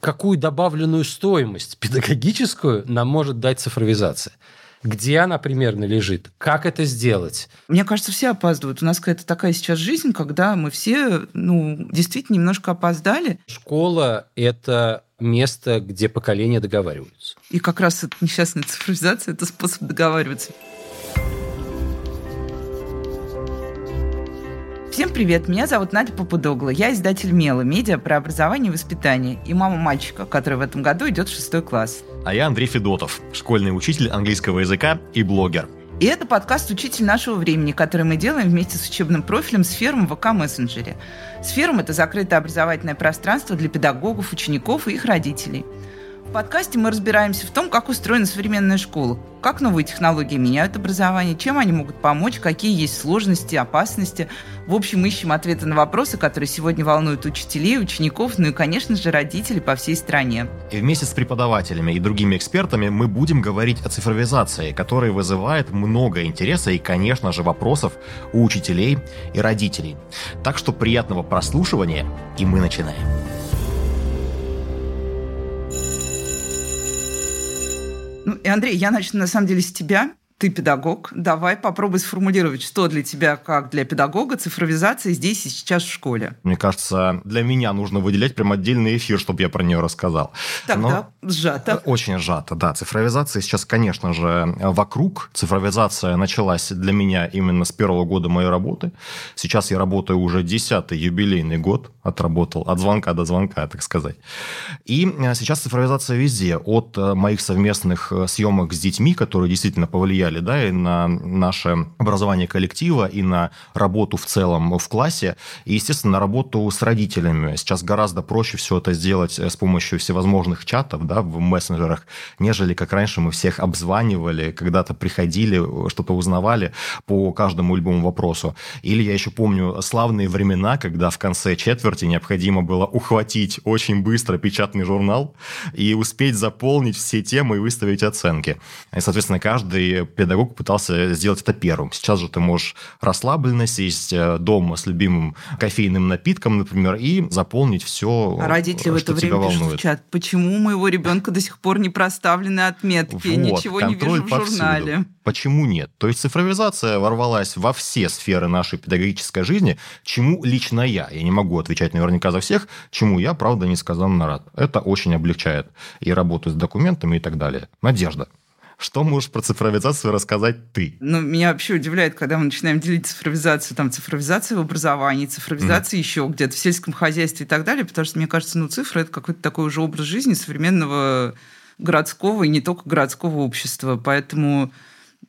какую добавленную стоимость педагогическую нам может дать цифровизация где она примерно лежит, как это сделать. Мне кажется, все опаздывают. У нас какая-то такая сейчас жизнь, когда мы все, ну, действительно немножко опоздали. Школа – это место, где поколения договариваются. И как раз эта несчастная цифровизация – это способ договариваться. Всем привет, меня зовут Надя Попудогла. Я издатель «Мела», медиа про образование и воспитание, и мама мальчика, который в этом году идет в шестой класс. А я Андрей Федотов, школьный учитель английского языка и блогер. И это подкаст «Учитель нашего времени», который мы делаем вместе с учебным профилем «Сферум» в ВК Мессенджере. «Сферум» — это закрытое образовательное пространство для педагогов, учеников и их родителей – в подкасте мы разбираемся в том, как устроена современная школа, как новые технологии меняют образование, чем они могут помочь, какие есть сложности, опасности. В общем, ищем ответы на вопросы, которые сегодня волнуют учителей, учеников, ну и, конечно же, родителей по всей стране. И вместе с преподавателями и другими экспертами мы будем говорить о цифровизации, которая вызывает много интереса и, конечно же, вопросов у учителей и родителей. Так что приятного прослушивания, и мы начинаем. Ну, и, Андрей, я начну на самом деле с тебя ты педагог, давай попробуй сформулировать, что для тебя, как для педагога, цифровизация здесь и сейчас в школе. Мне кажется, для меня нужно выделять прям отдельный эфир, чтобы я про нее рассказал. Тогда Но сжато. Очень сжато, да. Цифровизация сейчас, конечно же, вокруг. Цифровизация началась для меня именно с первого года моей работы. Сейчас я работаю уже десятый юбилейный год, отработал от звонка до звонка, так сказать. И э, сейчас цифровизация везде. От э, моих совместных э, съемок с детьми, которые действительно повлияли да, и на наше образование коллектива, и на работу в целом в классе, и, естественно, на работу с родителями. Сейчас гораздо проще все это сделать с помощью всевозможных чатов, да, в мессенджерах, нежели как раньше мы всех обзванивали, когда-то приходили, что-то узнавали по каждому любому вопросу. Или я еще помню славные времена, когда в конце четверти необходимо было ухватить очень быстро печатный журнал и успеть заполнить все темы и выставить оценки. И, соответственно, каждый педагог пытался сделать это первым. Сейчас же ты можешь расслабленно сесть э, дома с любимым кофейным напитком, например, и заполнить все, а родители в это время волнует. пишут в чат, почему у моего ребенка до сих пор не проставлены отметки, вот, ничего не вижу в журнале. Почему нет? То есть цифровизация ворвалась во все сферы нашей педагогической жизни, чему лично я, я не могу отвечать наверняка за всех, чему я, правда, несказанно рад. Это очень облегчает и работу с документами и так далее. Надежда. Что можешь про цифровизацию рассказать ты? Ну, меня вообще удивляет, когда мы начинаем делить цифровизацию, там, цифровизация в образовании, цифровизация mm. еще где-то в сельском хозяйстве и так далее, потому что, мне кажется, ну, цифра – это какой-то такой уже образ жизни современного городского и не только городского общества. Поэтому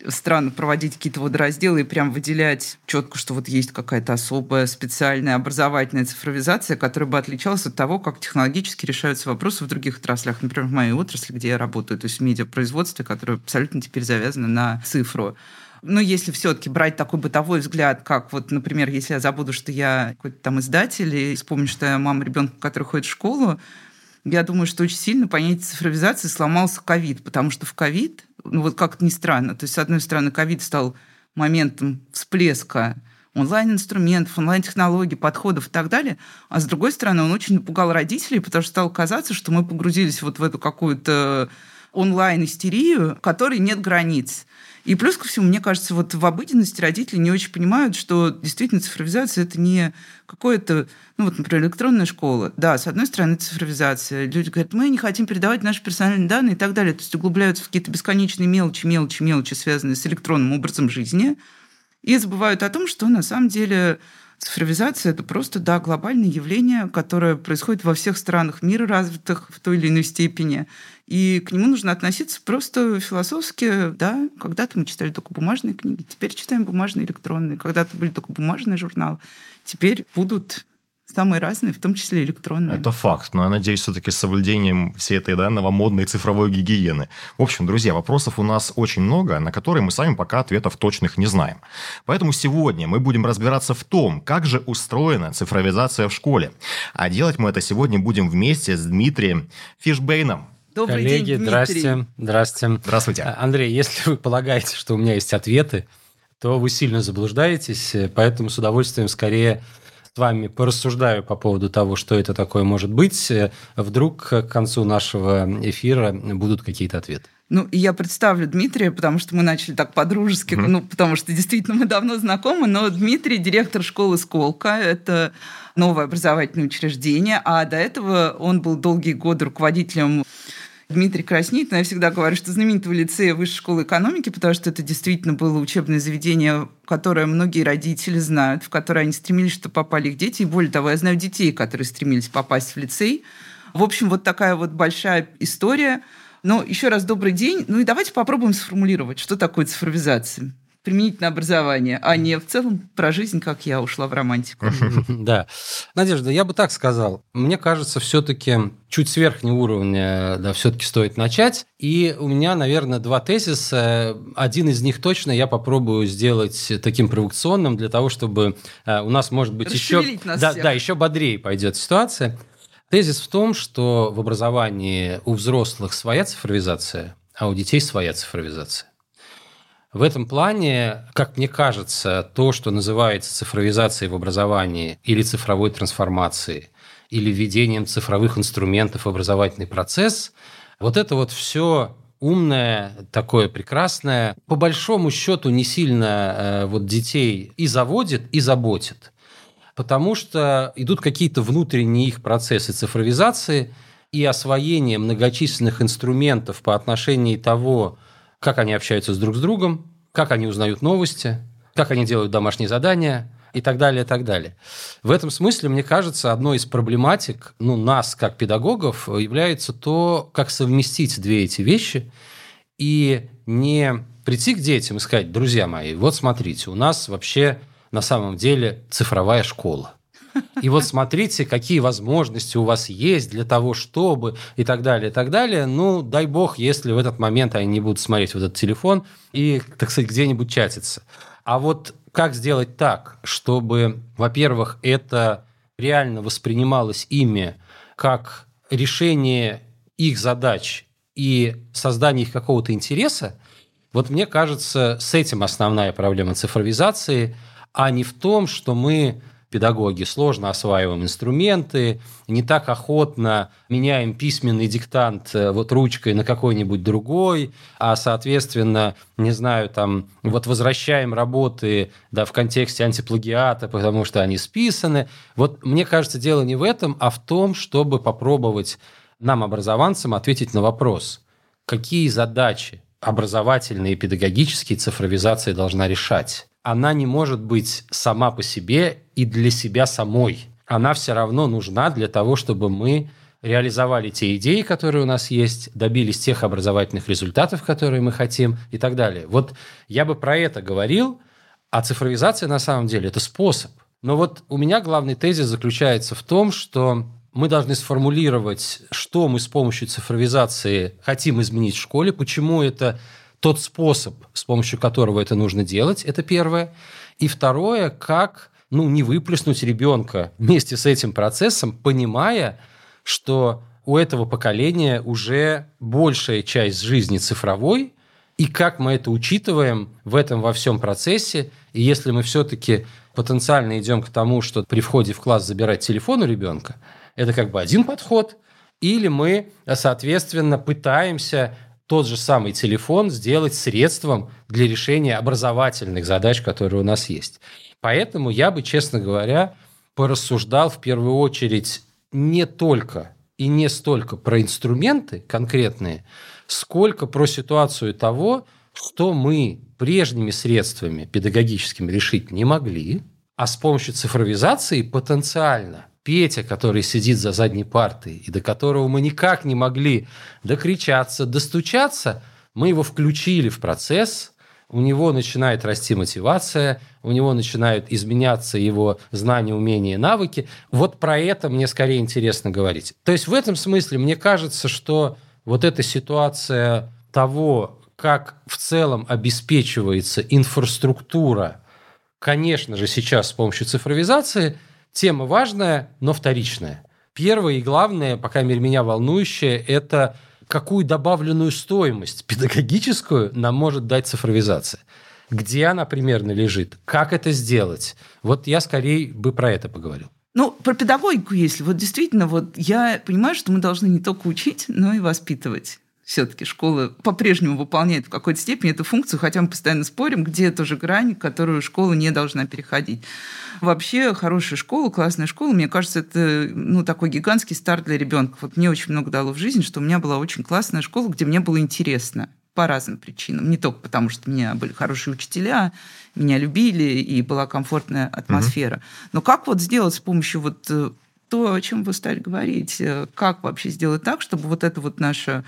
странно проводить какие-то водоразделы и прям выделять четко, что вот есть какая-то особая специальная образовательная цифровизация, которая бы отличалась от того, как технологически решаются вопросы в других отраслях. Например, в моей отрасли, где я работаю, то есть в медиапроизводстве, которое абсолютно теперь завязано на цифру. Но если все-таки брать такой бытовой взгляд, как вот, например, если я забуду, что я какой-то там издатель, и вспомню, что я мама ребенка, который ходит в школу, я думаю, что очень сильно понятие цифровизации сломался ковид, потому что в ковид ну вот как-то не странно. То есть, с одной стороны, ковид стал моментом всплеска онлайн-инструментов, онлайн-технологий, подходов и так далее. А с другой стороны, он очень напугал родителей, потому что стало казаться, что мы погрузились вот в эту какую-то онлайн-истерию, которой нет границ. И плюс ко всему, мне кажется, вот в обыденности родители не очень понимают, что действительно цифровизация – это не какое-то, ну вот, например, электронная школа. Да, с одной стороны, цифровизация. Люди говорят, мы не хотим передавать наши персональные данные и так далее. То есть углубляются в какие-то бесконечные мелочи, мелочи, мелочи, связанные с электронным образом жизни. И забывают о том, что на самом деле Цифровизация – это просто, да, глобальное явление, которое происходит во всех странах мира развитых в той или иной степени. И к нему нужно относиться просто философски. Да, когда-то мы читали только бумажные книги, теперь читаем бумажные электронные. Когда-то были только бумажные журналы, теперь будут самые разные, в том числе электронные. Это факт, но я надеюсь, все-таки с соблюдением всей этой да, новомодной цифровой гигиены. В общем, друзья, вопросов у нас очень много, на которые мы сами пока ответов точных не знаем. Поэтому сегодня мы будем разбираться в том, как же устроена цифровизация в школе. А делать мы это сегодня будем вместе с Дмитрием Фишбейном. Добрый Коллеги, день, Дмитрий. здрасте, здрасте. Здравствуйте. А, Андрей, если вы полагаете, что у меня есть ответы, то вы сильно заблуждаетесь, поэтому с удовольствием скорее вами порассуждаю по поводу того, что это такое может быть. Вдруг к концу нашего эфира будут какие-то ответы. Ну, и я представлю Дмитрия, потому что мы начали так по-дружески, mm-hmm. ну, потому что действительно мы давно знакомы, но Дмитрий директор школы «Сколка», это новое образовательное учреждение, а до этого он был долгие годы руководителем Дмитрий краснеет, но я всегда говорю, что знаменитого лицея Высшей школы экономики, потому что это действительно было учебное заведение, которое многие родители знают, в которое они стремились, чтобы попали их дети. И более того, я знаю детей, которые стремились попасть в лицей. В общем, вот такая вот большая история. Но еще раз добрый день. Ну и давайте попробуем сформулировать, что такое цифровизация применительно образование, а не в целом про жизнь, как я ушла в романтику. Да. Надежда, я бы так сказал. Мне кажется, все-таки чуть с верхнего уровня да, все-таки стоит начать. И у меня, наверное, два тезиса. Один из них точно я попробую сделать таким провокационным для того, чтобы э, у нас, может быть, еще... Да, да, еще бодрее пойдет ситуация. Тезис в том, что в образовании у взрослых своя цифровизация, а у детей своя цифровизация. В этом плане, как мне кажется, то, что называется цифровизацией в образовании или цифровой трансформацией, или введением цифровых инструментов в образовательный процесс, вот это вот все умное, такое прекрасное, по большому счету не сильно э, вот детей и заводит, и заботит. Потому что идут какие-то внутренние их процессы цифровизации и освоения многочисленных инструментов по отношению того, как они общаются с друг с другом, как они узнают новости, как они делают домашние задания и так далее, и так далее. В этом смысле, мне кажется, одной из проблематик ну, нас, как педагогов, является то, как совместить две эти вещи и не прийти к детям и сказать, друзья мои, вот смотрите, у нас вообще на самом деле цифровая школа. И вот смотрите, какие возможности у вас есть для того, чтобы и так далее, и так далее. Ну, дай бог, если в этот момент они не будут смотреть вот этот телефон и, так сказать, где-нибудь чатиться. А вот как сделать так, чтобы, во-первых, это реально воспринималось ими как решение их задач и создание их какого-то интереса, вот мне кажется, с этим основная проблема цифровизации, а не в том, что мы педагоги сложно осваиваем инструменты, не так охотно меняем письменный диктант э, вот ручкой на какой-нибудь другой, а, соответственно, не знаю, там, вот возвращаем работы да, в контексте антиплагиата, потому что они списаны. Вот мне кажется, дело не в этом, а в том, чтобы попробовать нам, образованцам, ответить на вопрос, какие задачи образовательные и педагогические цифровизация должна решать она не может быть сама по себе и для себя самой. Она все равно нужна для того, чтобы мы реализовали те идеи, которые у нас есть, добились тех образовательных результатов, которые мы хотим и так далее. Вот я бы про это говорил, а цифровизация на самом деле это способ. Но вот у меня главный тезис заключается в том, что мы должны сформулировать, что мы с помощью цифровизации хотим изменить в школе, почему это тот способ, с помощью которого это нужно делать, это первое. И второе, как ну, не выплеснуть ребенка вместе с этим процессом, понимая, что у этого поколения уже большая часть жизни цифровой, и как мы это учитываем в этом во всем процессе. И если мы все-таки потенциально идем к тому, что при входе в класс забирать телефон у ребенка, это как бы один подход, или мы, соответственно, пытаемся тот же самый телефон сделать средством для решения образовательных задач, которые у нас есть. Поэтому я бы, честно говоря, порассуждал в первую очередь не только и не столько про инструменты конкретные, сколько про ситуацию того, что мы прежними средствами педагогическими решить не могли, а с помощью цифровизации потенциально Петя, который сидит за задней партой, и до которого мы никак не могли докричаться, достучаться, мы его включили в процесс, у него начинает расти мотивация, у него начинают изменяться его знания, умения, навыки. Вот про это мне скорее интересно говорить. То есть в этом смысле мне кажется, что вот эта ситуация того, как в целом обеспечивается инфраструктура, конечно же, сейчас с помощью цифровизации – Тема важная, но вторичная. Первое и главное, по крайней мере, меня волнующее, это какую добавленную стоимость педагогическую нам может дать цифровизация. где она примерно лежит, как это сделать. Вот я скорее бы про это поговорил. Ну, про педагогику, если вот действительно, вот я понимаю, что мы должны не только учить, но и воспитывать все-таки школа по-прежнему выполняет в какой-то степени эту функцию, хотя мы постоянно спорим, где тоже грань, которую школа не должна переходить. Вообще хорошая школа, классная школа, мне кажется, это ну, такой гигантский старт для ребенка. Вот мне очень много дало в жизни, что у меня была очень классная школа, где мне было интересно по разным причинам. Не только потому, что у меня были хорошие учителя, меня любили и была комфортная атмосфера. Угу. Но как вот сделать с помощью вот э, то, о чем вы стали говорить, э, как вообще сделать так, чтобы вот это вот наше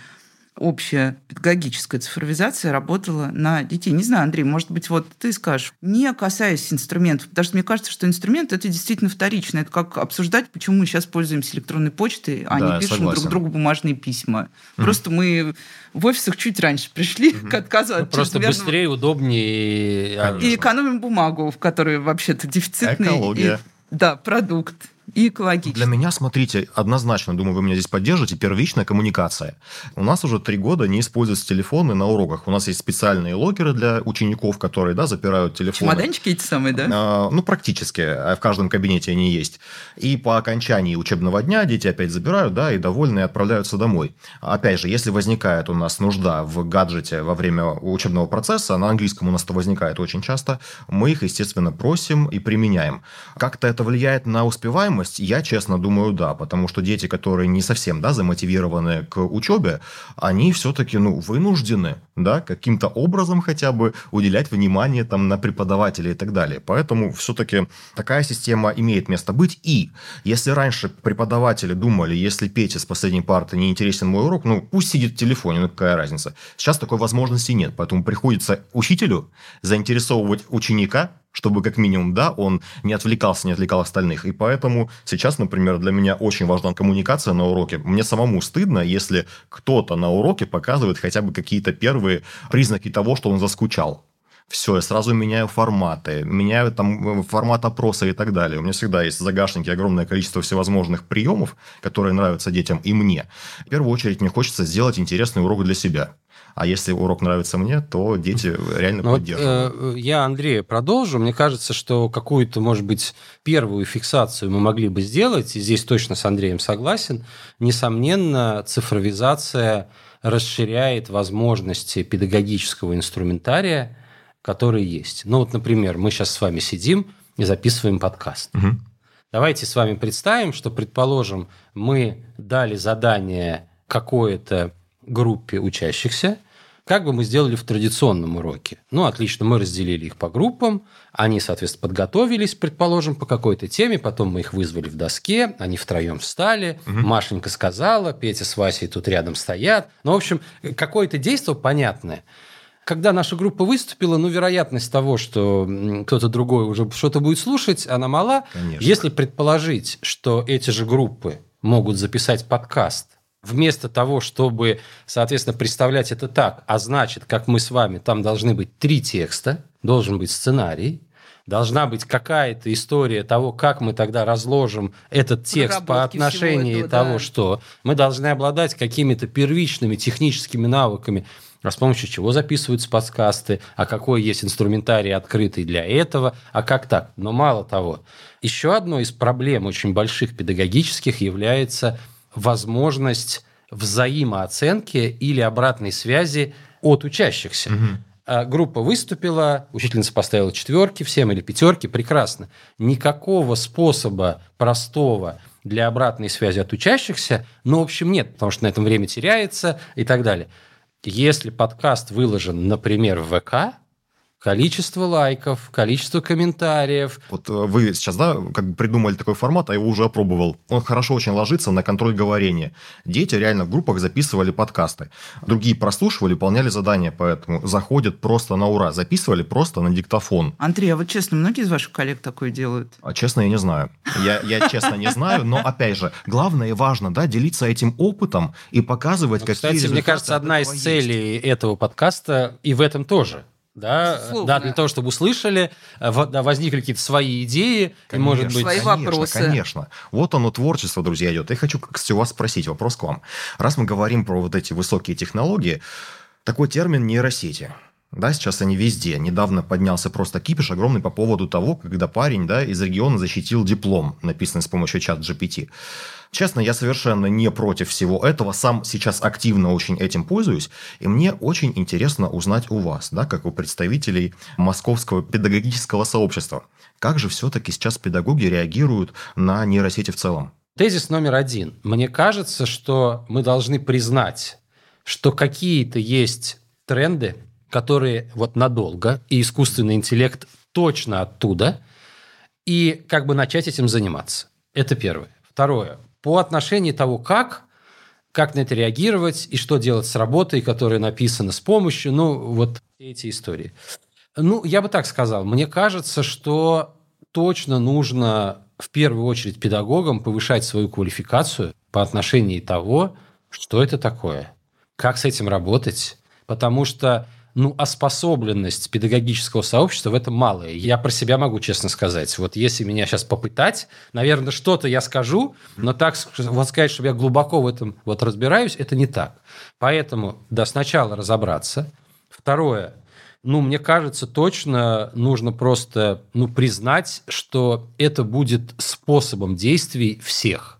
общая педагогическая цифровизация работала на детей. Не знаю, Андрей, может быть, вот ты скажешь, не касаясь инструментов, потому что мне кажется, что инструмент это действительно вторично. Это как обсуждать, почему мы сейчас пользуемся электронной почтой, а да, не пишем согласен. друг другу бумажные письма. Mm-hmm. Просто мы в офисах чуть раньше пришли mm-hmm. к отказу от ну, Просто быстрее, удобнее. И экономим бумагу, в которой вообще-то дефицитный. Экология. И, да, продукт и экологично. Для меня, смотрите, однозначно, думаю, вы меня здесь поддержите, первичная коммуникация. У нас уже три года не используются телефоны на уроках. У нас есть специальные локеры для учеников, которые да, запирают телефоны. Чемоданчики эти самые, да? А, ну, практически. А в каждом кабинете они есть. И по окончании учебного дня дети опять забирают, да, и довольные отправляются домой. Опять же, если возникает у нас нужда в гаджете во время учебного процесса, на английском у нас это возникает очень часто, мы их, естественно, просим и применяем. Как-то это влияет на успеваемость необходимость, я честно думаю, да, потому что дети, которые не совсем да, замотивированы к учебе, они все-таки ну, вынуждены да, каким-то образом хотя бы уделять внимание там, на преподавателей и так далее. Поэтому все-таки такая система имеет место быть. И если раньше преподаватели думали, если Пете с последней парты не интересен мой урок, ну пусть сидит в телефоне, ну какая разница. Сейчас такой возможности нет, поэтому приходится учителю заинтересовывать ученика чтобы как минимум, да, он не отвлекался, не отвлекал остальных. И поэтому сейчас, например, для меня очень важна коммуникация на уроке. Мне самому стыдно, если кто-то на уроке показывает хотя бы какие-то первые признаки того, что он заскучал. Все, я сразу меняю форматы, меняю там э, формат опроса и так далее. У меня всегда есть в загашнике огромное количество всевозможных приемов, которые нравятся детям и мне. В первую очередь мне хочется сделать интересный урок для себя. А если урок нравится мне, то дети реально ну, поддерживают. Вот, э, я Андрея продолжу. Мне кажется, что какую-то, может быть, первую фиксацию мы могли бы сделать, и здесь точно с Андреем согласен. Несомненно, цифровизация расширяет возможности педагогического инструментария, который есть. Ну вот, например, мы сейчас с вами сидим и записываем подкаст. Угу. Давайте с вами представим, что, предположим, мы дали задание какое-то группе учащихся, как бы мы сделали в традиционном уроке. Ну, отлично, мы разделили их по группам, они, соответственно, подготовились, предположим, по какой-то теме, потом мы их вызвали в доске, они втроем встали, угу. Машенька сказала, Петя с Васей тут рядом стоят. Ну, в общем, какое-то действие понятное. Когда наша группа выступила, ну, вероятность того, что кто-то другой уже что-то будет слушать, она мала. Конечно. Если предположить, что эти же группы могут записать подкаст Вместо того, чтобы, соответственно, представлять это так, а значит, как мы с вами, там должны быть три текста, должен быть сценарий, должна быть какая-то история того, как мы тогда разложим этот текст по отношению этого, того, да. что мы должны обладать какими-то первичными техническими навыками, а с помощью чего записываются подкасты, а какой есть инструментарий открытый для этого, а как так. Но мало того, еще одной из проблем очень больших педагогических является возможность взаимооценки или обратной связи от учащихся. Угу. Группа выступила, учительница поставила четверки, всем или пятерки, прекрасно. Никакого способа простого для обратной связи от учащихся, ну, в общем, нет, потому что на этом время теряется и так далее. Если подкаст выложен, например, в ВК, количество лайков, количество комментариев. Вот э, вы сейчас, да, как бы придумали такой формат, а его уже опробовал. Он хорошо очень ложится на контроль говорения. Дети реально в группах записывали подкасты. Другие прослушивали, выполняли задания, поэтому заходят просто на ура. Записывали просто на диктофон. Андрей, а вот честно, многие из ваших коллег такое делают? А честно, я не знаю. Я, я честно не знаю, но опять же, главное и важно, да, делиться этим опытом и показывать, ну, какие Кстати, мне кажется, одна из целей этого подкаста и в этом тоже да, да, для того, чтобы услышали, э, возникли какие-то свои идеи, конечно, и, может быть... Свои конечно, вопросы. Конечно, Вот оно, творчество, друзья, идет. Я хочу, кстати, у вас спросить вопрос к вам. Раз мы говорим про вот эти высокие технологии, такой термин нейросети. Да, сейчас они везде. Недавно поднялся просто кипиш огромный по поводу того, когда парень да, из региона защитил диплом, написанный с помощью чат GPT. Честно, я совершенно не против всего этого. Сам сейчас активно очень этим пользуюсь. И мне очень интересно узнать у вас, да, как у представителей московского педагогического сообщества, как же все-таки сейчас педагоги реагируют на нейросети в целом? Тезис номер один. Мне кажется, что мы должны признать, что какие-то есть тренды, которые вот надолго, и искусственный интеллект точно оттуда, и как бы начать этим заниматься. Это первое. Второе. По отношению того, как, как на это реагировать и что делать с работой, которая написана с помощью, ну, вот эти истории. Ну, я бы так сказал. Мне кажется, что точно нужно в первую очередь педагогам повышать свою квалификацию по отношению того, что это такое, как с этим работать, потому что ну, оспособленность педагогического сообщества в этом малая. Я про себя могу честно сказать. Вот если меня сейчас попытать, наверное, что-то я скажу, но так вот сказать, чтобы я глубоко в этом вот разбираюсь, это не так. Поэтому, да, сначала разобраться. Второе, ну, мне кажется, точно нужно просто ну, признать, что это будет способом действий всех.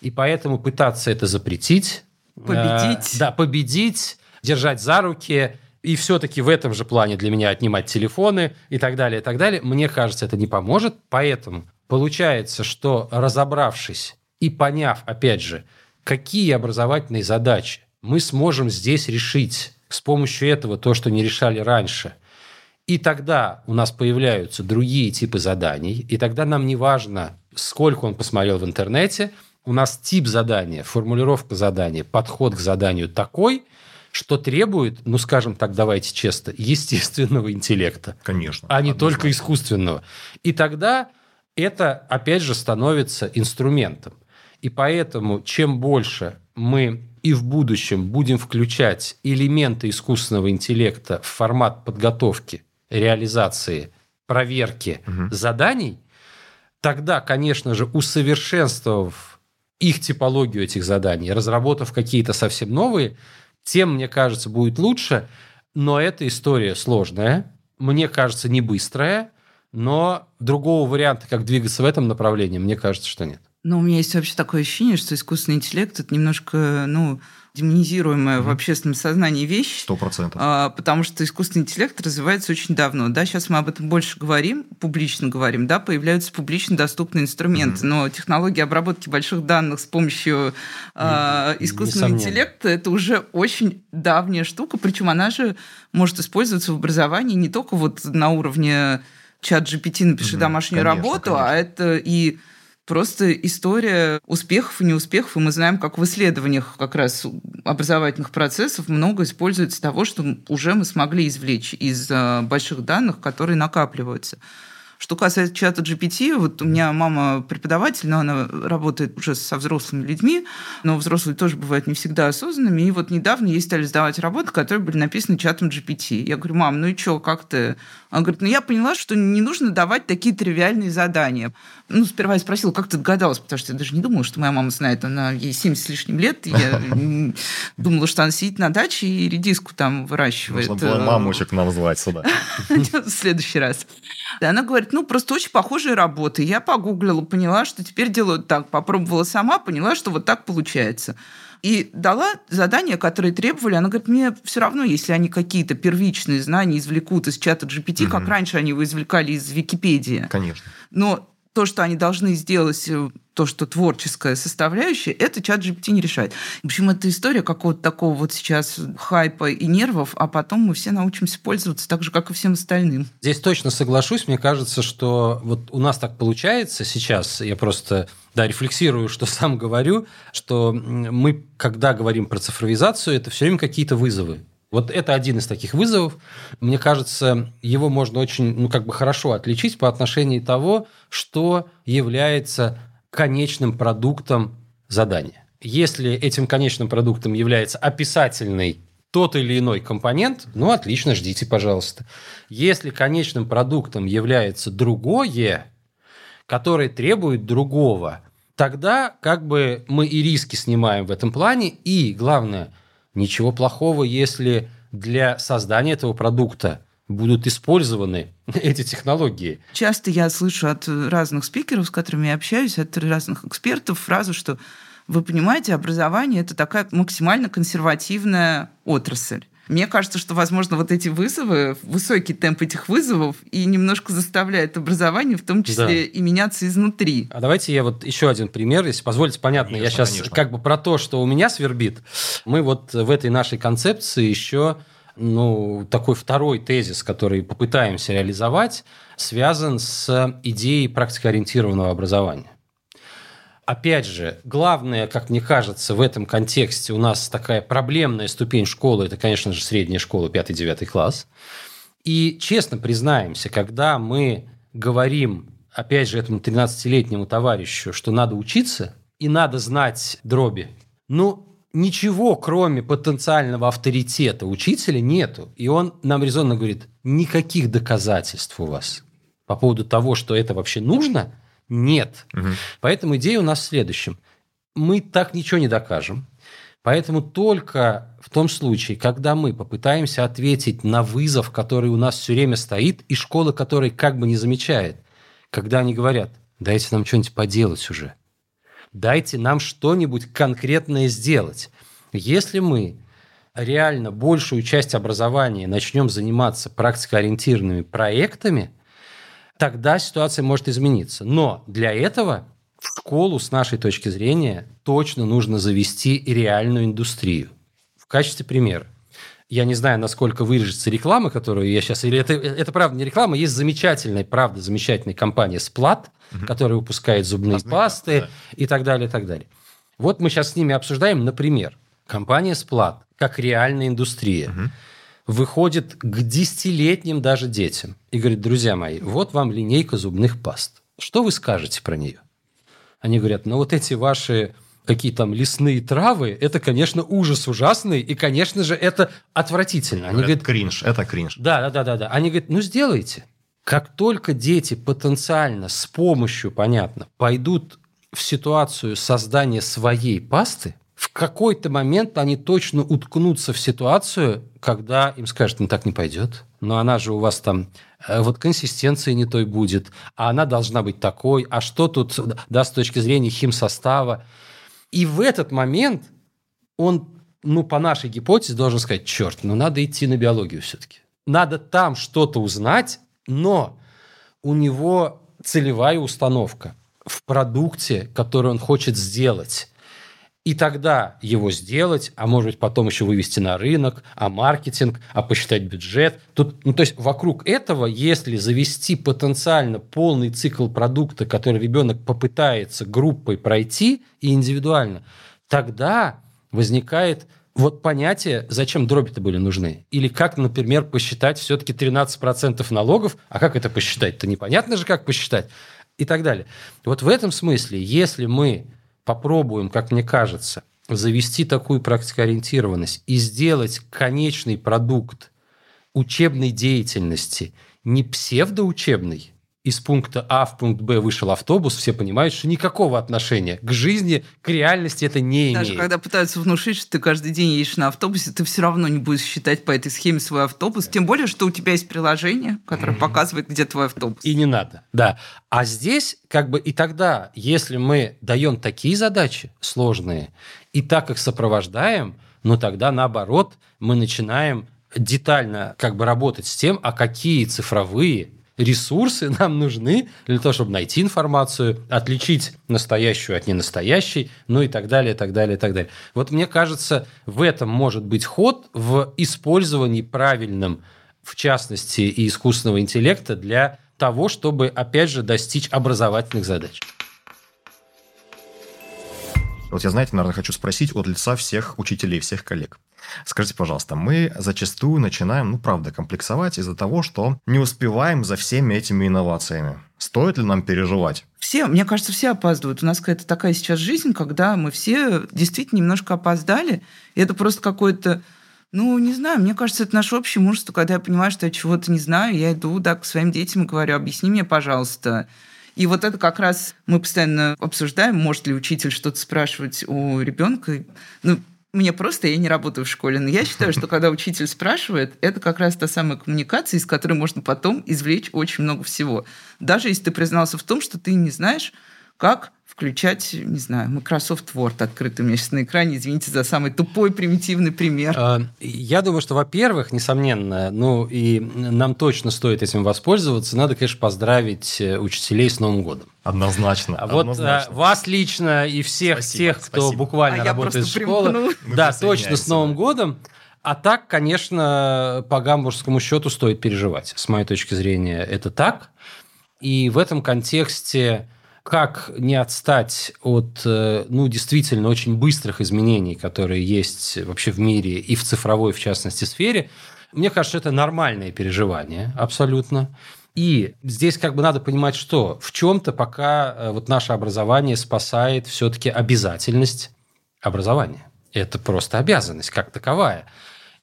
И поэтому пытаться это запретить. Победить. Э, да, победить, держать за руки, и все-таки в этом же плане для меня отнимать телефоны и так далее, и так далее, мне кажется, это не поможет. Поэтому получается, что разобравшись и поняв, опять же, какие образовательные задачи мы сможем здесь решить с помощью этого то, что не решали раньше, и тогда у нас появляются другие типы заданий, и тогда нам не важно, сколько он посмотрел в интернете, у нас тип задания, формулировка задания, подход к заданию такой – что требует, ну, скажем так, давайте честно, естественного интеллекта. Конечно. А не только искусственного. И тогда это, опять же, становится инструментом. И поэтому, чем больше мы и в будущем будем включать элементы искусственного интеллекта в формат подготовки, реализации, проверки угу. заданий, тогда, конечно же, усовершенствовав их типологию этих заданий, разработав какие-то совсем новые, тем, мне кажется, будет лучше. Но эта история сложная, мне кажется, не быстрая, но другого варианта, как двигаться в этом направлении, мне кажется, что нет. Ну, у меня есть вообще такое ощущение, что искусственный интеллект это немножко, ну, демонизируемая mm-hmm. в общественном сознании вещь. Сто процентов. А, потому что искусственный интеллект развивается очень давно. Да, сейчас мы об этом больше говорим, публично говорим, да, появляются публично доступные инструменты, mm-hmm. но технология обработки больших данных с помощью а, искусственного интеллекта это уже очень давняя штука, причем она же может использоваться в образовании не только вот на уровне чат GPT напиши mm-hmm. домашнюю конечно, работу, а конечно. а это и просто история успехов и неуспехов, и мы знаем, как в исследованиях как раз образовательных процессов много используется того, что уже мы смогли извлечь из а, больших данных, которые накапливаются. Что касается чата GPT, вот у меня мама преподаватель, но она работает уже со взрослыми людьми, но взрослые тоже бывают не всегда осознанными. И вот недавно ей стали сдавать работы, которые были написаны чатом GPT. Я говорю, мам, ну и что, как ты? Она говорит, ну я поняла, что не нужно давать такие тривиальные задания. Ну, сперва я спросила, как ты догадалась, потому что я даже не думала, что моя мама знает, она ей 70 с лишним лет, я думала, что она сидит на даче и редиску там выращивает. Нужно было мамочек нам звать сюда. В следующий раз. Она говорит, ну, просто очень похожие работы. Я погуглила, поняла, что теперь делают так. Попробовала сама, поняла, что вот так получается. И дала задания, которые требовали. Она говорит, мне все равно, если они какие-то первичные знания извлекут из чата GPT, угу. как раньше они его извлекали из Википедии. Конечно. Но то, что они должны сделать, э, то, что творческая составляющая, это чат GPT не решает. В общем, это история какого-то такого вот сейчас хайпа и нервов, а потом мы все научимся пользоваться так же, как и всем остальным. Здесь точно соглашусь. Мне кажется, что вот у нас так получается сейчас. Я просто да, рефлексирую, что сам говорю, что мы, когда говорим про цифровизацию, это все время какие-то вызовы. Вот это один из таких вызовов. Мне кажется, его можно очень, ну, как бы хорошо отличить по отношению того, что является конечным продуктом задания. Если этим конечным продуктом является описательный тот или иной компонент, ну, отлично, ждите, пожалуйста. Если конечным продуктом является другое, которое требует другого, тогда как бы мы и риски снимаем в этом плане, и, главное – Ничего плохого, если для создания этого продукта будут использованы эти технологии. Часто я слышу от разных спикеров, с которыми я общаюсь, от разных экспертов фразу, что вы понимаете, образование – это такая максимально консервативная отрасль. Мне кажется, что, возможно, вот эти вызовы, высокий темп этих вызовов и немножко заставляет образование, в том числе да. и меняться изнутри. А давайте я вот еще один пример, если позволите. Понятно, конечно, я сейчас конечно. как бы про то, что у меня свербит. Мы вот в этой нашей концепции еще ну, такой второй тезис, который попытаемся реализовать, связан с идеей практикоориентированного образования. Опять же, главное, как мне кажется, в этом контексте у нас такая проблемная ступень школы, это, конечно же, средняя школа, 5-9 класс. И честно признаемся, когда мы говорим, опять же, этому 13-летнему товарищу, что надо учиться и надо знать дроби, ну, ничего, кроме потенциального авторитета учителя, нету. И он нам резонно говорит, никаких доказательств у вас по поводу того, что это вообще нужно, нет. Угу. Поэтому идея у нас в следующем. Мы так ничего не докажем. Поэтому только в том случае, когда мы попытаемся ответить на вызов, который у нас все время стоит, и школа, которая как бы не замечает, когда они говорят, дайте нам что-нибудь поделать уже – Дайте нам что-нибудь конкретное сделать. Если мы реально большую часть образования начнем заниматься практикоориентированными проектами, тогда ситуация может измениться. Но для этого в школу, с нашей точки зрения, точно нужно завести реальную индустрию. В качестве примера. Я не знаю, насколько выражется реклама, которую я сейчас... Или это, это правда не реклама, есть замечательная, правда, замечательная компания «Сплат», угу. который выпускает зубные Разные пасты да. и так далее, и так далее. Вот мы сейчас с ними обсуждаем, например, компания Сплат, как реальная индустрия, угу. Выходит к десятилетним даже детям и говорит, друзья мои, вот вам линейка зубных паст. Что вы скажете про нее? Они говорят, ну вот эти ваши какие там лесные травы, это, конечно, ужас ужасный, и, конечно же, это отвратительно. Они говорят, кринж, это кринж. Да, да, да, да, да. Они говорят, ну сделайте. Как только дети потенциально с помощью, понятно, пойдут в ситуацию создания своей пасты, в какой-то момент они точно уткнутся в ситуацию, когда им скажут, ну так не пойдет, но она же у вас там э, вот консистенции не той будет, а она должна быть такой, а что тут, да, с точки зрения химсостава. И в этот момент он, ну, по нашей гипотезе, должен сказать, черт, ну, надо идти на биологию все-таки. Надо там что-то узнать, но у него целевая установка в продукте, который он хочет сделать. И тогда его сделать, а может быть потом еще вывести на рынок, а маркетинг, а посчитать бюджет. Тут, ну, то есть вокруг этого, если завести потенциально полный цикл продукта, который ребенок попытается группой пройти и индивидуально, тогда возникает вот понятие, зачем дроби-то были нужны. Или как, например, посчитать все-таки 13% налогов, а как это посчитать-то непонятно же, как посчитать, и так далее. Вот в этом смысле, если мы попробуем, как мне кажется, завести такую практикоориентированность и сделать конечный продукт учебной деятельности не псевдоучебный, из пункта А в пункт Б вышел автобус, все понимают, что никакого отношения к жизни, к реальности это не Даже имеет. когда пытаются внушить, что ты каждый день едешь на автобусе, ты все равно не будешь считать по этой схеме свой автобус, тем более, что у тебя есть приложение, которое показывает, где твой автобус. И не надо, да. А здесь как бы и тогда, если мы даем такие задачи сложные, и так их сопровождаем, ну тогда наоборот мы начинаем детально как бы работать с тем, а какие цифровые ресурсы нам нужны для того, чтобы найти информацию, отличить настоящую от ненастоящей, ну и так далее, так далее, так далее. Вот мне кажется, в этом может быть ход в использовании правильным, в частности, и искусственного интеллекта для того, чтобы, опять же, достичь образовательных задач. Вот я, знаете, наверное, хочу спросить от лица всех учителей, всех коллег. Скажите, пожалуйста, мы зачастую начинаем, ну, правда, комплексовать из-за того, что не успеваем за всеми этими инновациями. Стоит ли нам переживать? Все, мне кажется, все опаздывают. У нас какая-то такая сейчас жизнь, когда мы все действительно немножко опоздали. И это просто какое-то ну, не знаю, мне кажется, это наше общее мужество, когда я понимаю, что я чего-то не знаю, я иду да, к своим детям и говорю, объясни мне, пожалуйста. И вот это как раз мы постоянно обсуждаем, может ли учитель что-то спрашивать у ребенка. Ну, мне просто, я не работаю в школе, но я считаю, что когда учитель спрашивает, это как раз та самая коммуникация, из которой можно потом извлечь очень много всего. Даже если ты признался в том, что ты не знаешь, как включать, не знаю, Microsoft Word открытый у меня сейчас на экране. Извините за самый тупой, примитивный пример. А, я думаю, что, во-первых, несомненно, ну и нам точно стоит этим воспользоваться. Надо, конечно, поздравить э, учителей с Новым годом. Однозначно. А вот однозначно. вас лично и всех спасибо, тех, кто спасибо. буквально а работает в школе, да, точно с Новым годом. А так, конечно, по гамбургскому счету стоит переживать. С моей точки зрения, это так. И в этом контексте как не отстать от, э, ну, действительно очень быстрых изменений, которые есть вообще в мире и в цифровой, в частности, сфере. Мне кажется, это нормальное переживание абсолютно. И здесь как бы надо понимать, что в чем-то пока э, вот наше образование спасает все-таки обязательность образования. Это просто обязанность как таковая.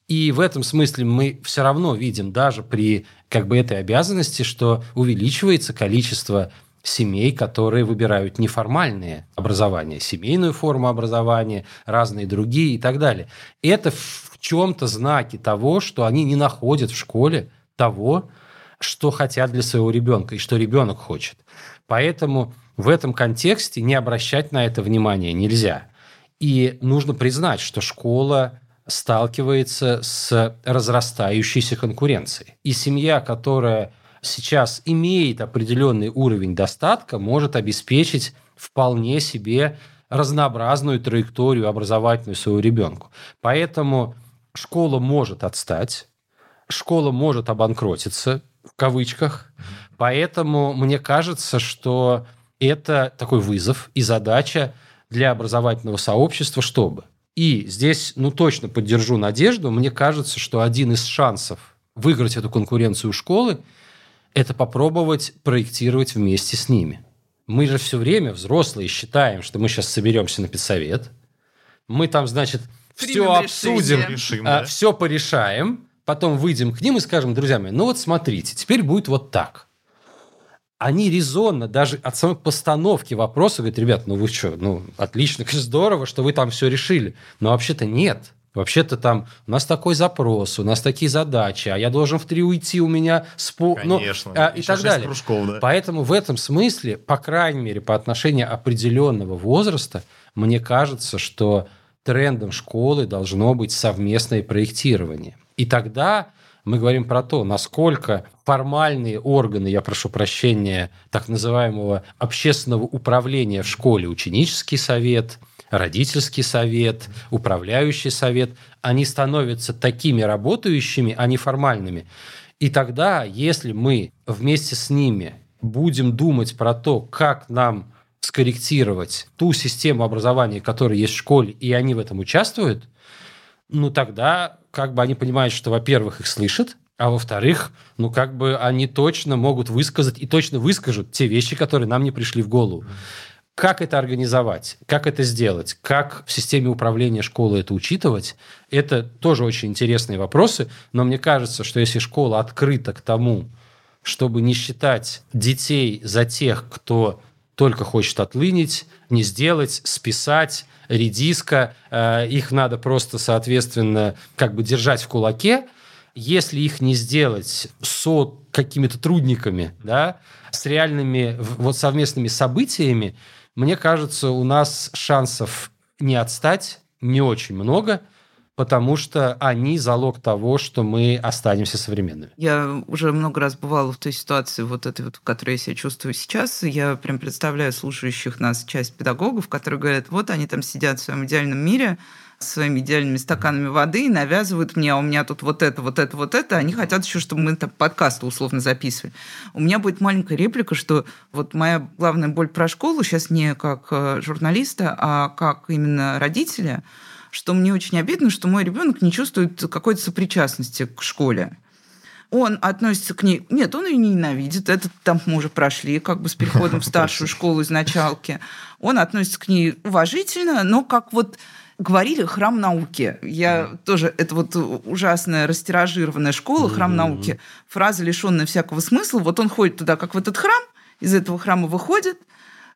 И в этом смысле мы все равно видим даже при как бы этой обязанности, что увеличивается количество семей, которые выбирают неформальные образования, семейную форму образования, разные другие и так далее. Это в чем-то знаки того, что они не находят в школе того, что хотят для своего ребенка и что ребенок хочет. Поэтому в этом контексте не обращать на это внимание нельзя. И нужно признать, что школа сталкивается с разрастающейся конкуренцией. И семья, которая сейчас имеет определенный уровень достатка, может обеспечить вполне себе разнообразную траекторию образовательную своего ребенку. Поэтому школа может отстать, школа может обанкротиться, в кавычках. Поэтому мне кажется, что это такой вызов и задача для образовательного сообщества, чтобы. И здесь, ну, точно поддержу надежду. Мне кажется, что один из шансов выиграть эту конкуренцию школы – это попробовать проектировать вместе с ними. Мы же все время, взрослые, считаем, что мы сейчас соберемся на педсовет, мы там, значит, все обсудим, решим, а, да? все порешаем, потом выйдем к ним и скажем, друзья мои, ну вот смотрите, теперь будет вот так. Они резонно, даже от самой постановки вопроса, говорят, ребят, ну вы что, ну отлично, здорово, что вы там все решили. Но вообще-то нет. Вообще-то там у нас такой запрос, у нас такие задачи, а я должен в три уйти, у меня спо... Ну, Конечно, ну, а, и так далее. Кружков, да. Поэтому в этом смысле, по крайней мере, по отношению определенного возраста, мне кажется, что трендом школы должно быть совместное проектирование. И тогда мы говорим про то, насколько формальные органы, я прошу прощения, так называемого общественного управления в школе, ученический совет – родительский совет, управляющий совет, они становятся такими работающими, а не формальными. И тогда, если мы вместе с ними будем думать про то, как нам скорректировать ту систему образования, которая есть в школе, и они в этом участвуют, ну тогда как бы они понимают, что, во-первых, их слышат, а во-вторых, ну как бы они точно могут высказать и точно выскажут те вещи, которые нам не пришли в голову. Как это организовать? Как это сделать? Как в системе управления школы это учитывать? Это тоже очень интересные вопросы, но мне кажется, что если школа открыта к тому, чтобы не считать детей за тех, кто только хочет отлынить, не сделать, списать, редиска, э, их надо просто, соответственно, как бы держать в кулаке, если их не сделать со какими-то трудниками, да, с реальными вот совместными событиями, мне кажется, у нас шансов не отстать не очень много, потому что они залог того, что мы останемся современными. Я уже много раз бывала в той ситуации, вот этой вот, в которой я себя чувствую сейчас. Я прям представляю слушающих нас часть педагогов, которые говорят, вот они там сидят в своем идеальном мире, своими идеальными стаканами воды и навязывают мне, а у меня тут вот это, вот это, вот это. Они хотят еще, чтобы мы там подкасты условно записывали. У меня будет маленькая реплика, что вот моя главная боль про школу сейчас не как э, журналиста, а как именно родителя, что мне очень обидно, что мой ребенок не чувствует какой-то сопричастности к школе он относится к ней... Нет, он ее не ненавидит. Это там мы уже прошли, как бы с переходом в старшую школу из началки. Он относится к ней уважительно, но как вот говорили храм науки. Я тоже, это вот ужасная растиражированная школа, mm-hmm. храм науки, фраза, лишенная всякого смысла. Вот он ходит туда, как в этот храм, из этого храма выходит,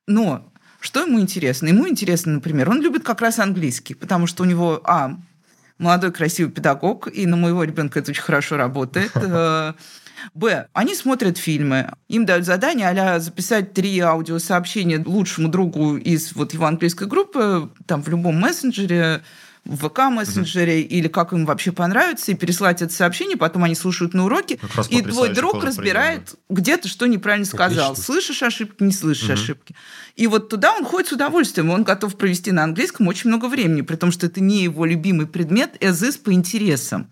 но что ему интересно? Ему интересно, например, он любит как раз английский, потому что у него, а, молодой красивый педагог, и на моего ребенка это очень хорошо работает. Э, Б. Они смотрят фильмы. Им дают задание а записать три аудиосообщения лучшему другу из вот его английской группы, там в любом мессенджере, в ВК мессенджере угу. или как им вообще понравится, и переслать это сообщение, потом они слушают на уроке, и твой друг разбирает, где ты что неправильно сказал. Отлично. Слышишь ошибки, не слышишь угу. ошибки. И вот туда он ходит с удовольствием, он готов провести на английском очень много времени, при том, что это не его любимый предмет, эзис по интересам.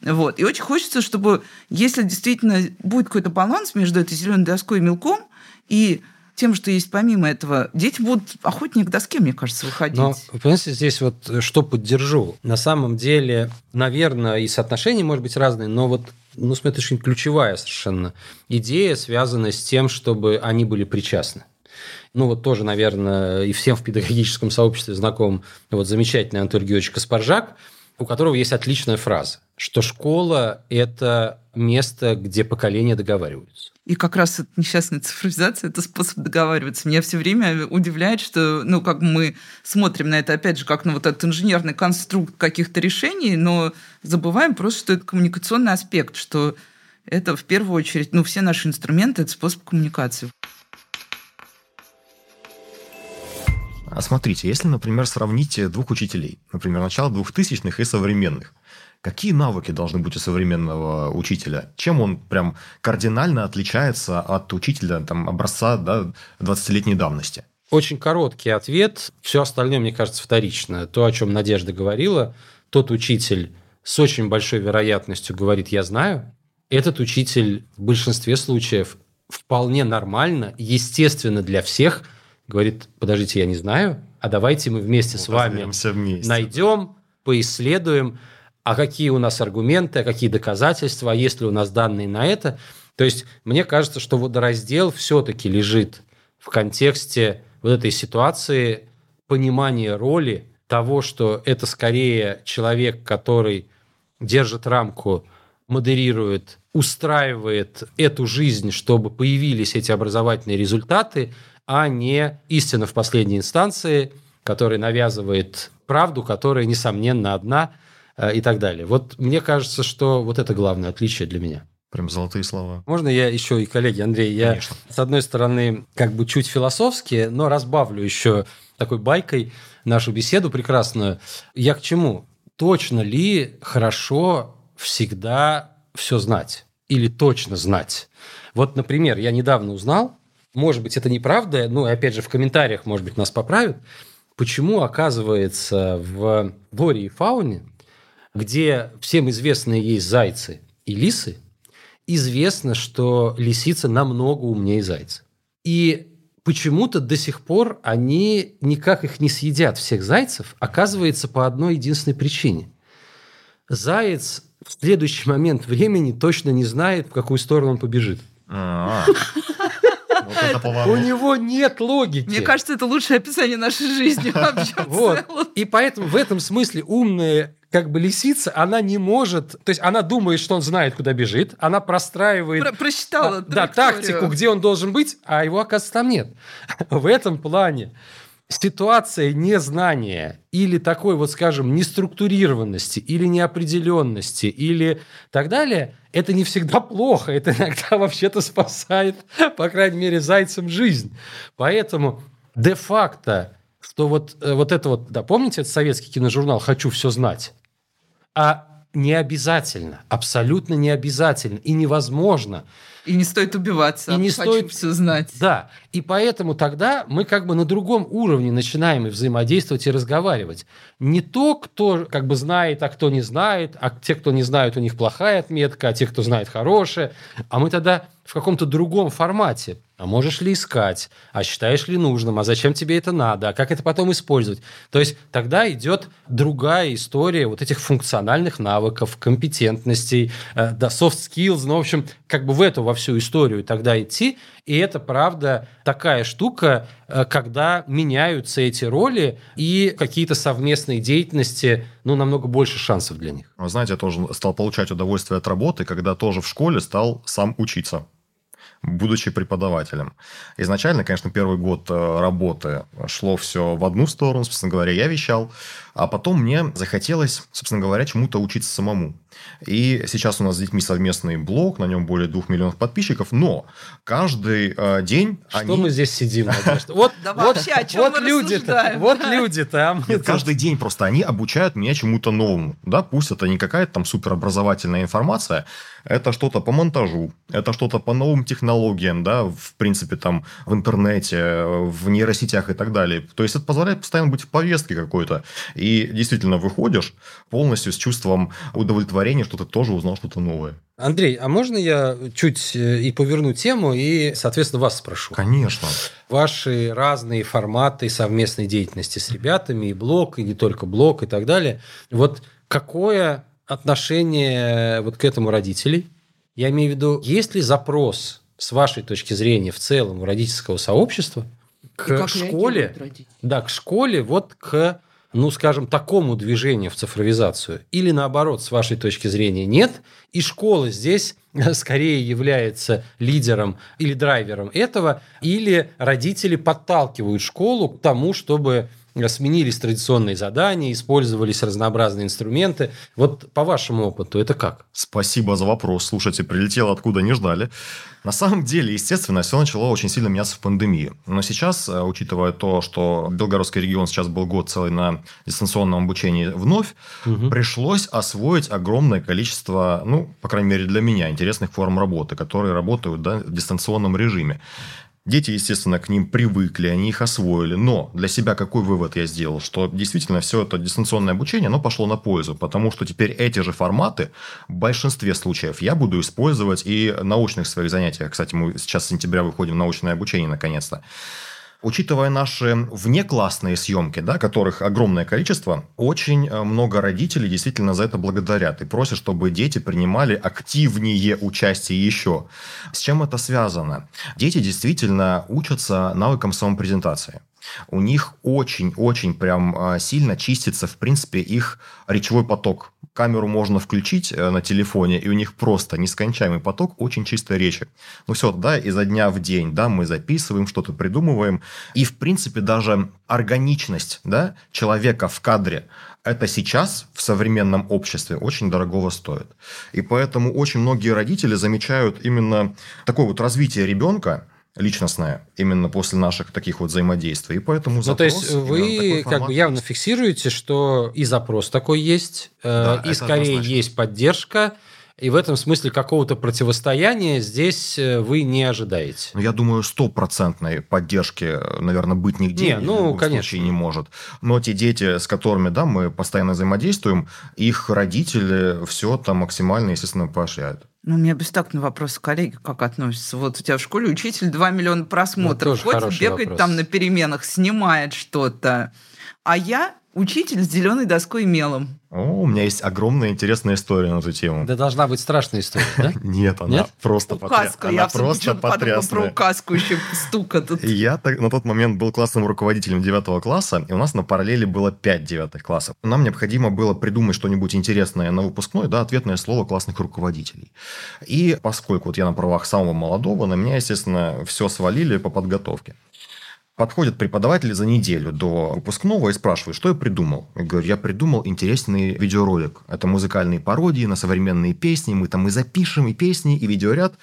Вот. И очень хочется, чтобы, если действительно будет какой-то баланс между этой зеленой доской и мелком, и тем, что есть помимо этого, дети будут охотнее к доске, мне кажется, выходить. Но, понимаете, здесь вот э, что поддержу. На самом деле, наверное, и соотношения, может быть, разные, но вот ну, с моей точки зрения, ключевая совершенно идея связана с тем, чтобы они были причастны. Ну, вот тоже, наверное, и всем в педагогическом сообществе знаком вот замечательный Антон Георгиевич Каспаржак – у которого есть отличная фраза, что школа – это место, где поколения договариваются. И как раз несчастная цифровизация – это способ договариваться. Меня все время удивляет, что ну, как мы смотрим на это, опять же, как на вот этот инженерный конструкт каких-то решений, но забываем просто, что это коммуникационный аспект, что это в первую очередь, ну, все наши инструменты – это способ коммуникации. А смотрите, если, например, сравнить двух учителей, например, начало двухтысячных и современных, какие навыки должны быть у современного учителя? Чем он прям кардинально отличается от учителя там, образца да, 20-летней давности? Очень короткий ответ. Все остальное, мне кажется, вторично. То, о чем Надежда говорила, тот учитель с очень большой вероятностью говорит «я знаю», этот учитель в большинстве случаев вполне нормально, естественно для всех – говорит, подождите, я не знаю, а давайте мы вместе мы с вами вместе, найдем, поисследуем, а какие у нас аргументы, а какие доказательства, а есть ли у нас данные на это. То есть мне кажется, что водораздел все-таки лежит в контексте вот этой ситуации понимания роли того, что это скорее человек, который держит рамку, модерирует, устраивает эту жизнь, чтобы появились эти образовательные результаты, а не истина в последней инстанции, которая навязывает правду, которая, несомненно, одна э, и так далее. Вот мне кажется, что вот это главное отличие для меня. Прям золотые слова. Можно я еще и коллеги, Андрей, я Конечно. с одной стороны как бы чуть философски, но разбавлю еще такой байкой нашу беседу прекрасную. Я к чему? Точно ли хорошо всегда все знать? Или точно знать? Вот, например, я недавно узнал, может быть, это неправда, ну, опять же, в комментариях, может быть, нас поправят, почему, оказывается, в флоре и фауне, где всем известные есть зайцы и лисы, известно, что лисица намного умнее зайца. И почему-то до сих пор они никак их не съедят, всех зайцев, оказывается, по одной единственной причине. Заяц в следующий момент времени точно не знает, в какую сторону он побежит. У него нет логики. Мне кажется, это лучшее описание нашей жизни вообще вот. И поэтому в этом смысле умная как бы лисица, она не может... То есть она думает, что он знает, куда бежит, она простраивает... Про просчитала Да, тактику, где он должен быть, а его, оказывается, там нет. В этом плане ситуация незнания или такой вот, скажем, неструктурированности или неопределенности или так далее, это не всегда плохо, это иногда вообще-то спасает, по крайней мере, зайцам жизнь. Поэтому де-факто, что вот, э, вот это вот, да, помните, это советский киножурнал «Хочу все знать», а не обязательно, абсолютно не обязательно и невозможно – и не стоит убиваться. И не стоит все знать. Да. И поэтому тогда мы как бы на другом уровне начинаем и взаимодействовать и разговаривать. Не то, кто как бы знает, а кто не знает, а те, кто не знает, у них плохая отметка, а те, кто знает, хорошая. А мы тогда в каком-то другом формате. А можешь ли искать? А считаешь ли нужным? А зачем тебе это надо? А как это потом использовать? То есть тогда идет другая история вот этих функциональных навыков, компетентностей, э, да, soft skills, ну, в общем, как бы в эту во всю историю тогда идти. И это, правда, такая штука, э, когда меняются эти роли и какие-то совместные деятельности, ну, намного больше шансов для них. Вы знаете, я тоже стал получать удовольствие от работы, когда тоже в школе стал сам учиться будучи преподавателем. Изначально, конечно, первый год э, работы шло все в одну сторону, собственно говоря, я вещал, а потом мне захотелось, собственно говоря, чему-то учиться самому. И сейчас у нас с детьми совместный блог, на нем более двух миллионов подписчиков, но каждый э, день Что они... мы здесь сидим? Вот, да вот, вообще, о чем вот люди-то, вот люди там. Каждый день просто они обучают меня чему-то новому. Да, пусть это не какая-то там суперобразовательная информация, это что-то по монтажу, это что-то по новым технологиям, да, в принципе, там, в интернете, в нейросетях и так далее. То есть, это позволяет постоянно быть в повестке какой-то. И действительно выходишь полностью с чувством удовлетворения, что ты тоже узнал что-то новое. Андрей, а можно я чуть э, и поверну тему и, соответственно, вас спрошу? Конечно. Ваши разные форматы совместной деятельности с ребятами, и блог, и не только блог, и так далее. Вот какое отношение вот к этому родителей? Я имею в виду, есть ли запрос с вашей точки зрения в целом у родительского сообщества к школе, да, к школе, вот к ну, скажем, такому движению в цифровизацию? Или наоборот, с вашей точки зрения, нет? И школа здесь скорее является лидером или драйвером этого, или родители подталкивают школу к тому, чтобы сменились традиционные задания, использовались разнообразные инструменты. Вот по вашему опыту это как? Спасибо за вопрос. Слушайте, прилетело откуда не ждали. На самом деле, естественно, все начало очень сильно меняться в пандемии. Но сейчас, э, учитывая то, что Белгородский регион сейчас был год целый на дистанционном обучении вновь, угу. пришлось освоить огромное количество, ну, по крайней мере для меня, интересных форм работы, которые работают да, в дистанционном режиме. Дети, естественно, к ним привыкли, они их освоили. Но для себя какой вывод я сделал? Что действительно все это дистанционное обучение, оно пошло на пользу. Потому что теперь эти же форматы в большинстве случаев я буду использовать и в научных своих занятиях. Кстати, мы сейчас с сентября выходим в научное обучение наконец-то. Учитывая наши внеклассные съемки, да, которых огромное количество, очень э, много родителей действительно за это благодарят и просят, чтобы дети принимали активнее участие еще. С чем это связано? Дети действительно учатся навыкам самопрезентации у них очень-очень прям а, сильно чистится, в принципе, их речевой поток. Камеру можно включить э, на телефоне, и у них просто нескончаемый поток очень чистой речи. Ну все, да, изо дня в день, да, мы записываем, что-то придумываем. И, в принципе, даже органичность, да, человека в кадре, это сейчас в современном обществе очень дорогого стоит. И поэтому очень многие родители замечают именно такое вот развитие ребенка, личностное именно после наших таких вот взаимодействий. И поэтому запрос... Ну, то есть вы как бы явно фиксируете, что и запрос такой есть, э, да, и скорее однозначно. есть поддержка, и в этом смысле какого-то противостояния здесь э, вы не ожидаете. Ну, я думаю, стопроцентной поддержки, наверное, быть нигде не, ну, конечно. не может. Но те дети, с которыми да, мы постоянно взаимодействуем, их родители все там максимально, естественно, поощряют. Ну, у меня бестактный вопрос, коллеги, как относятся. Вот у тебя в школе учитель 2 миллиона просмотров. Ну, Ходит, бегает вопрос. там на переменах, снимает что-то. А я учитель с зеленой доской и мелом. О, у меня есть огромная интересная история на эту тему. Да должна быть страшная история, да? Нет, она просто Указка, я просто потрясная. про указку еще стука тут. Я на тот момент был классным руководителем 9 класса, и у нас на параллели было 5 девятых классов. Нам необходимо было придумать что-нибудь интересное на выпускной, да, ответное слово классных руководителей. И поскольку вот я на правах самого молодого, на меня, естественно, все свалили по подготовке. Подходит преподаватель за неделю до выпускного и спрашивает, что я придумал. Я говорю, я придумал интересный видеоролик. Это музыкальные пародии на современные песни. Мы там и запишем и песни, и видеоряд.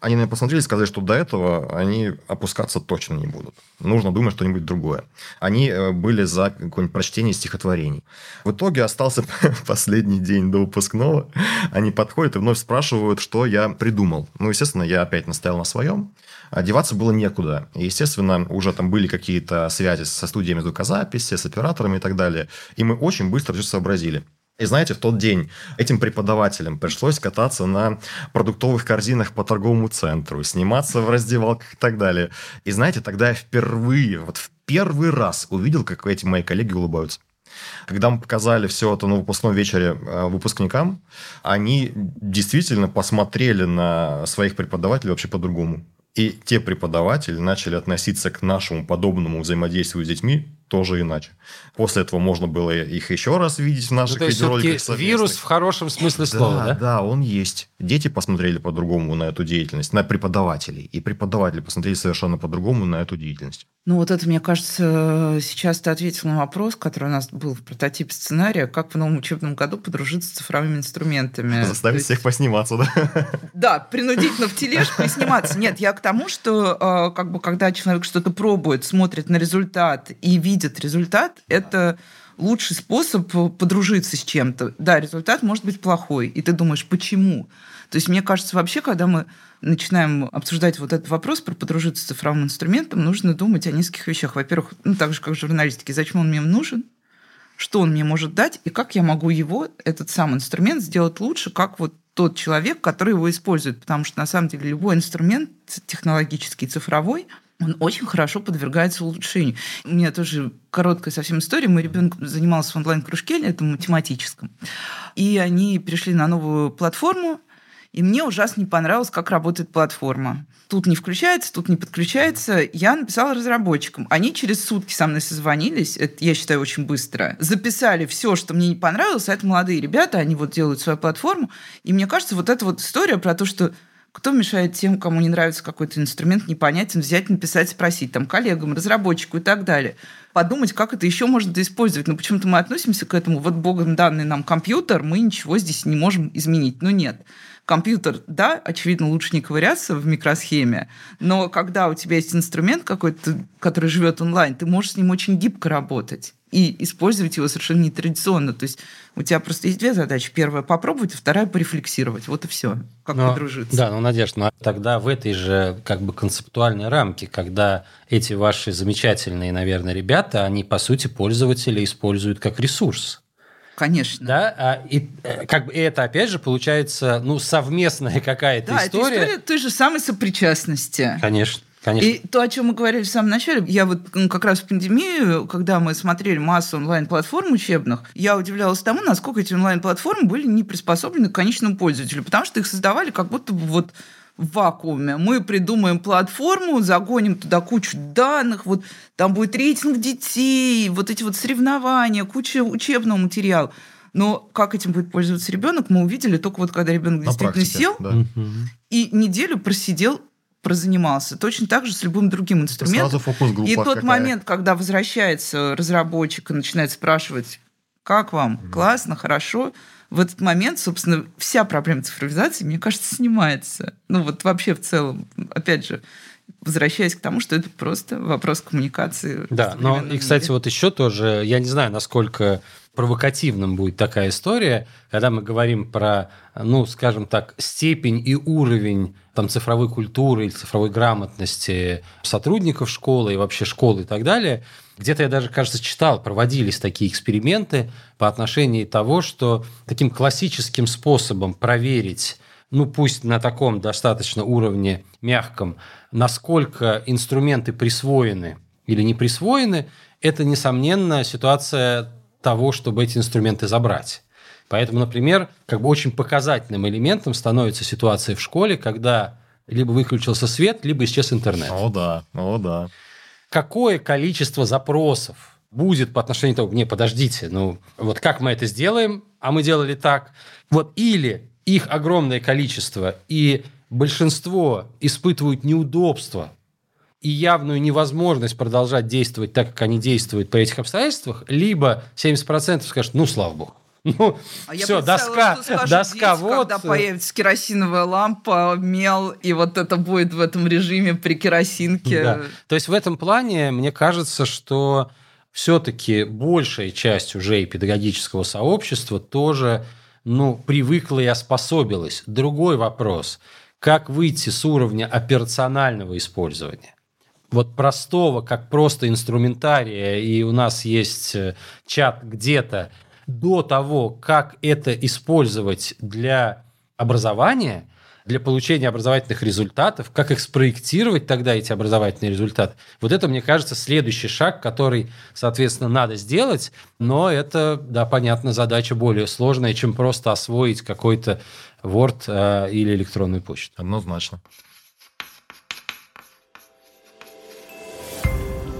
Они на меня посмотрели и сказали, что до этого они опускаться точно не будут. Нужно думать что-нибудь другое. Они э, были за какое-нибудь прочтение стихотворений. В итоге остался последний день до выпускного. Они подходят и вновь спрашивают, что я придумал. Ну, естественно, я опять настоял на своем. Одеваться было некуда. И, естественно, уже там были какие-то связи со студиями звукозаписи, с операторами и так далее. И мы очень быстро все сообразили. И знаете, в тот день этим преподавателям пришлось кататься на продуктовых корзинах по торговому центру, сниматься в раздевалках и так далее. И знаете, тогда я впервые, вот в первый раз увидел, как эти мои коллеги улыбаются. Когда мы показали все это на выпускном вечере э, выпускникам, они действительно посмотрели на своих преподавателей вообще по-другому. И те преподаватели начали относиться к нашему подобному взаимодействию с детьми тоже иначе. После этого можно было их еще раз видеть в наших ну, то есть видеороликах. Вирус в хорошем смысле слова, да? Да, да, он есть. Дети посмотрели по-другому на эту деятельность, на преподавателей. И преподаватели посмотрели совершенно по-другому на эту деятельность. Ну вот это, мне кажется, сейчас ты ответил на вопрос, который у нас был в прототипе сценария, как в новом учебном году подружиться с цифровыми инструментами. Заставить есть... всех посниматься, да? Да, принудительно в тележку и сниматься. Нет, я к тому, что э, как бы когда человек что-то пробует, смотрит на результат и видит результат, это лучший способ подружиться с чем-то. Да, результат может быть плохой, и ты думаешь, почему? То есть, мне кажется, вообще, когда мы начинаем обсуждать вот этот вопрос про подружиться с цифровым инструментом, нужно думать о нескольких вещах. Во-первых, ну, так же, как в журналистике, зачем он мне нужен, что он мне может дать, и как я могу его, этот сам инструмент, сделать лучше, как вот тот человек, который его использует. Потому что, на самом деле, любой инструмент технологический, цифровой, он очень хорошо подвергается улучшению. У меня тоже короткая совсем история. Мой ребенок занимался в онлайн-кружке, это математическом. И они перешли на новую платформу, и мне ужасно не понравилось, как работает платформа. Тут не включается, тут не подключается. Я написала разработчикам. Они через сутки со мной созвонились, это, я считаю, очень быстро, записали все, что мне не понравилось, а это молодые ребята, они вот делают свою платформу. И мне кажется, вот эта вот история про то, что кто мешает тем, кому не нравится какой-то инструмент, непонятен, взять, написать, спросить, там, коллегам, разработчику и так далее. Подумать, как это еще можно использовать. Но почему-то мы относимся к этому, вот богом данный нам компьютер, мы ничего здесь не можем изменить. Но нет компьютер, да, очевидно, лучше не ковыряться в микросхеме, но когда у тебя есть инструмент какой-то, который живет онлайн, ты можешь с ним очень гибко работать и использовать его совершенно нетрадиционно. То есть у тебя просто есть две задачи. Первая – попробовать, а вторая – порефлексировать. Вот и все. Как но, подружиться. Да, ну, Надежда, ну, тогда в этой же как бы концептуальной рамке, когда эти ваши замечательные, наверное, ребята, они, по сути, пользователи используют как ресурс. Конечно. Да, а, и э, как бы это, опять же, получается, ну, совместная какая-то да, история. Да, это история той же самой сопричастности. Конечно. Конечно. И то, о чем мы говорили в самом начале, я вот как раз в пандемию, когда мы смотрели массу онлайн-платформ учебных, я удивлялась тому, насколько эти онлайн-платформы были не приспособлены к конечному пользователю, потому что их создавали как будто бы вот в вакууме. Мы придумаем платформу, загоним туда кучу данных, вот там будет рейтинг детей, вот эти вот соревнования, куча учебного материала. Но как этим будет пользоваться ребенок, мы увидели только вот когда ребенок действительно практике, сел да. и неделю просидел прозанимался. Точно так же с любым другим инструментом. Сразу фокус И тот какая? момент, когда возвращается разработчик и начинает спрашивать, как вам, классно, хорошо, в этот момент, собственно, вся проблема цифровизации, мне кажется, снимается. Ну вот вообще в целом, опять же, возвращаясь к тому, что это просто вопрос коммуникации. Да, но и, кстати, мире. вот еще тоже, я не знаю, насколько провокативным будет такая история, когда мы говорим про, ну, скажем так, степень и уровень там, цифровой культуры или цифровой грамотности сотрудников школы и вообще школы и так далее – где-то я даже, кажется, читал, проводились такие эксперименты по отношению того, что таким классическим способом проверить ну пусть на таком достаточно уровне мягком, насколько инструменты присвоены или не присвоены, это, несомненно, ситуация того, чтобы эти инструменты забрать. Поэтому, например, как бы очень показательным элементом становится ситуация в школе, когда либо выключился свет, либо исчез интернет. О да, о да какое количество запросов будет по отношению к тому, не, подождите, ну вот как мы это сделаем, а мы делали так. Вот или их огромное количество, и большинство испытывают неудобства и явную невозможность продолжать действовать так, как они действуют при этих обстоятельствах, либо 70% скажут, ну, слава богу. Ну, а все, доска, доска дети, вот. Когда появится керосиновая лампа, мел, и вот это будет в этом режиме при керосинке. Да. То есть в этом плане мне кажется, что все-таки большая часть уже и педагогического сообщества тоже ну, привыкла и оспособилась. Другой вопрос. Как выйти с уровня операционального использования? вот простого, как просто инструментария, и у нас есть э, чат где-то, до того, как это использовать для образования, для получения образовательных результатов, как их спроектировать тогда, эти образовательные результаты. Вот это, мне кажется, следующий шаг, который, соответственно, надо сделать, но это, да, понятно, задача более сложная, чем просто освоить какой-то Word э, или электронную почту. Однозначно.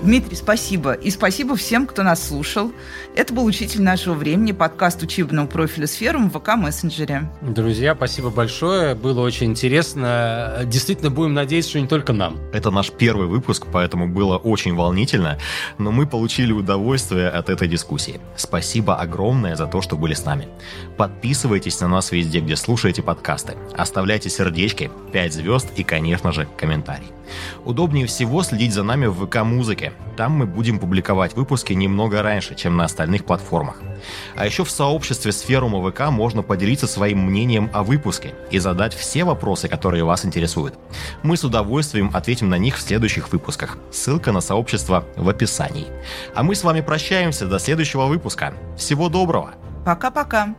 Дмитрий, спасибо. И спасибо всем, кто нас слушал. Это был «Учитель нашего времени», подкаст учебного профиля «Сферум» в ВК-мессенджере. Друзья, спасибо большое. Было очень интересно. Действительно, будем надеяться, что не только нам. Это наш первый выпуск, поэтому было очень волнительно, но мы получили удовольствие от этой дискуссии. Спасибо огромное за то, что были с нами. Подписывайтесь на нас везде, где слушаете подкасты. Оставляйте сердечки, 5 звезд и, конечно же, комментарий. Удобнее всего следить за нами в ВК-музыке. Там мы будем публиковать выпуски немного раньше, чем на остальных платформах. А еще в сообществе Сферума ВК можно поделиться своим мнением о выпуске и задать все вопросы, которые вас интересуют. Мы с удовольствием ответим на них в следующих выпусках. Ссылка на сообщество в описании. А мы с вами прощаемся до следующего выпуска. Всего доброго! Пока-пока!